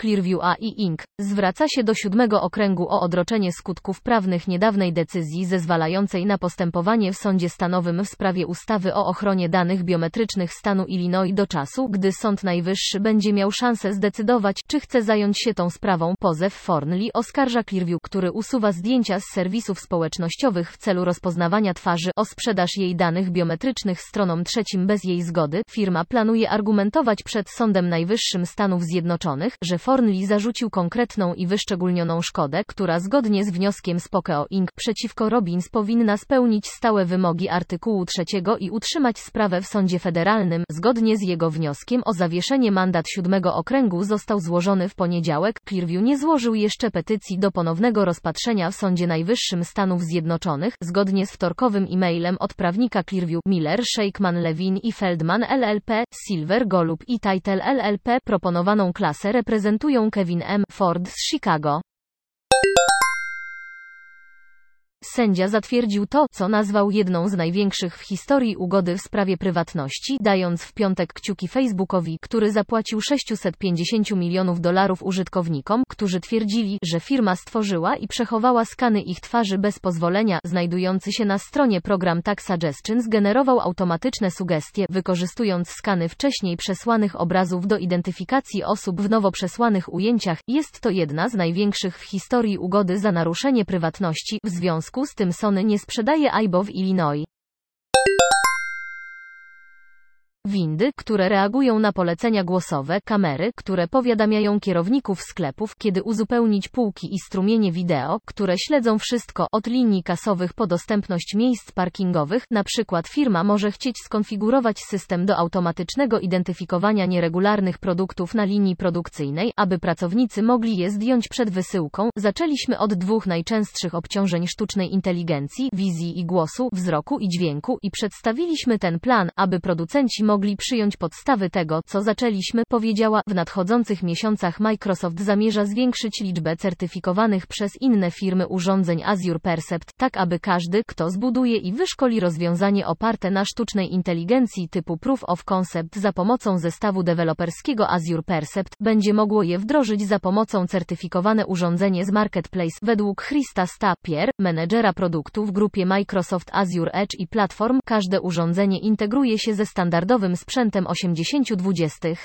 Clearview AI Inc. zwraca się do siódmego okręgu o odroczenie skutków prawnych niedawnej decyzji zezwalającej na postępowanie w sądzie stanowym w sprawie ustawy o ochronie danych biometrycznych stanu Illinois do czasu, gdy Sąd Najwyższy będzie miał szansę zdecydować, czy chce zająć się tą sprawą. Pozew Fornli oskarża Clearview, który usuwa zdjęcia z serwisów społecznościowych w celu rozpoznawania twarzy o sprzedaż jej danych biometrycznych stronom trzecim bez jej zgody. Firma planuje argumentować przed Sądem Najwyższym Stanów Zjednoczonych, że Fornli zarzucił konkretną i wyszczególnioną szkodę, która zgodnie z wnioskiem Spokeo Inc. przeciwko Robbins powinna spełnić stałe wymogi artykułu 3 i utrzymać sprawę w sądzie federalnym. Zgodnie z jego wnioskiem o zawieszenie mandat siódmego okręgu został złożony w poniedziałek. Clearview nie złożył jeszcze petycji do ponownego rozpatrzenia w Sądzie Najwyższym Stanów Zjednoczonych, zgodnie z wtorkowym e-mailem od prawnika Clearview, Miller, Shakeman Levin i Feldman LLP, Silver Golub i Title LLP proponowaną klasę reprezentują Kevin M. Ford z Chicago. Sędzia zatwierdził to, co nazwał jedną z największych w historii ugody w sprawie prywatności, dając w piątek kciuki Facebookowi, który zapłacił 650 milionów dolarów użytkownikom, którzy twierdzili, że firma stworzyła i przechowała skany ich twarzy bez pozwolenia. Znajdujący się na stronie program Tag Suggestion zgenerował automatyczne sugestie, wykorzystując skany wcześniej przesłanych obrazów do identyfikacji osób w nowo przesłanych ujęciach. Jest to jedna z największych w historii ugody za naruszenie prywatności, w związku związku z tym Sony nie sprzedaje iBo w Illinois. Windy, które reagują na polecenia głosowe, kamery, które powiadamiają kierowników sklepów, kiedy uzupełnić półki i strumienie wideo, które śledzą wszystko od linii kasowych po dostępność miejsc parkingowych. Na przykład firma może chcieć skonfigurować system do automatycznego identyfikowania nieregularnych produktów na linii produkcyjnej, aby pracownicy mogli je zdjąć przed wysyłką. Zaczęliśmy od dwóch najczęstszych obciążeń sztucznej inteligencji, wizji i głosu, wzroku i dźwięku i przedstawiliśmy ten plan, aby producenci mogli mogli przyjąć podstawy tego, co zaczęliśmy, powiedziała, w nadchodzących miesiącach Microsoft zamierza zwiększyć liczbę certyfikowanych przez inne firmy urządzeń Azure Percept, tak aby każdy, kto zbuduje i wyszkoli rozwiązanie oparte na sztucznej inteligencji typu Proof of Concept za pomocą zestawu deweloperskiego Azure Percept, będzie mogło je wdrożyć za pomocą certyfikowane urządzenie z Marketplace, według Christa Stapier, menedżera produktu w grupie Microsoft Azure Edge i Platform, każde urządzenie integruje się ze standardowym nowym sprzętem 80-20.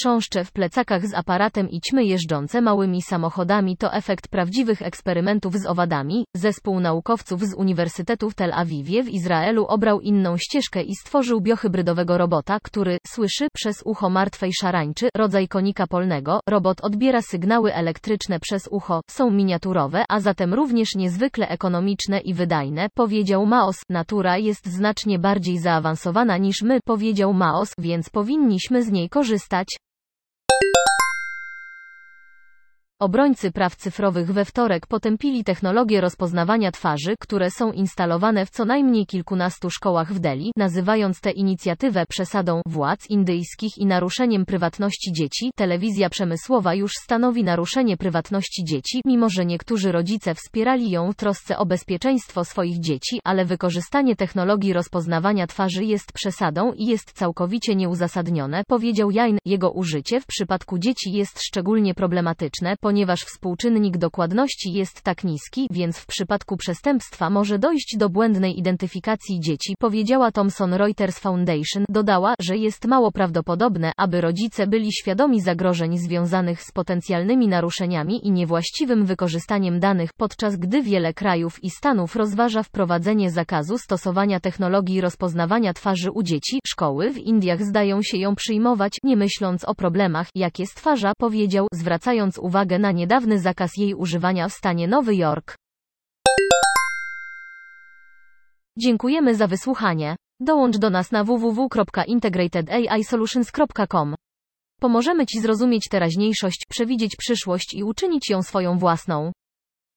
Chrząszcze w plecakach z aparatem i ćmy jeżdżące małymi samochodami to efekt prawdziwych eksperymentów z owadami. Zespół naukowców z Uniwersytetu w Tel Awiwie w Izraelu obrał inną ścieżkę i stworzył biohybrydowego robota, który słyszy przez ucho martwej szarańczy, rodzaj konika polnego. Robot odbiera sygnały elektryczne przez ucho, są miniaturowe, a zatem również niezwykle ekonomiczne i wydajne, powiedział Maos. Natura jest znacznie bardziej zaawansowana niż my, powiedział Maos, więc powinniśmy z niej korzystać. Obrońcy praw cyfrowych we wtorek potępili technologie rozpoznawania twarzy, które są instalowane w co najmniej kilkunastu szkołach w Delhi, nazywając tę inicjatywę przesadą władz indyjskich i naruszeniem prywatności dzieci. Telewizja przemysłowa już stanowi naruszenie prywatności dzieci, mimo że niektórzy rodzice wspierali ją w trosce o bezpieczeństwo swoich dzieci, ale wykorzystanie technologii rozpoznawania twarzy jest przesadą i jest całkowicie nieuzasadnione, powiedział Jain. Jego użycie w przypadku dzieci jest szczególnie problematyczne, ponieważ współczynnik dokładności jest tak niski, więc w przypadku przestępstwa może dojść do błędnej identyfikacji dzieci, powiedziała Thomson Reuters Foundation. Dodała, że jest mało prawdopodobne, aby rodzice byli świadomi zagrożeń związanych z potencjalnymi naruszeniami i niewłaściwym wykorzystaniem danych, podczas gdy wiele krajów i stanów rozważa wprowadzenie zakazu stosowania technologii rozpoznawania twarzy u dzieci. Szkoły w Indiach zdają się ją przyjmować, nie myśląc o problemach, jakie stwarza, powiedział, zwracając uwagę na niedawny zakaz jej używania w stanie Nowy Jork. Dziękujemy za wysłuchanie. Dołącz do nas na www.integratedAIsolutions.com. Pomożemy Ci zrozumieć teraźniejszość, przewidzieć przyszłość i uczynić ją swoją własną.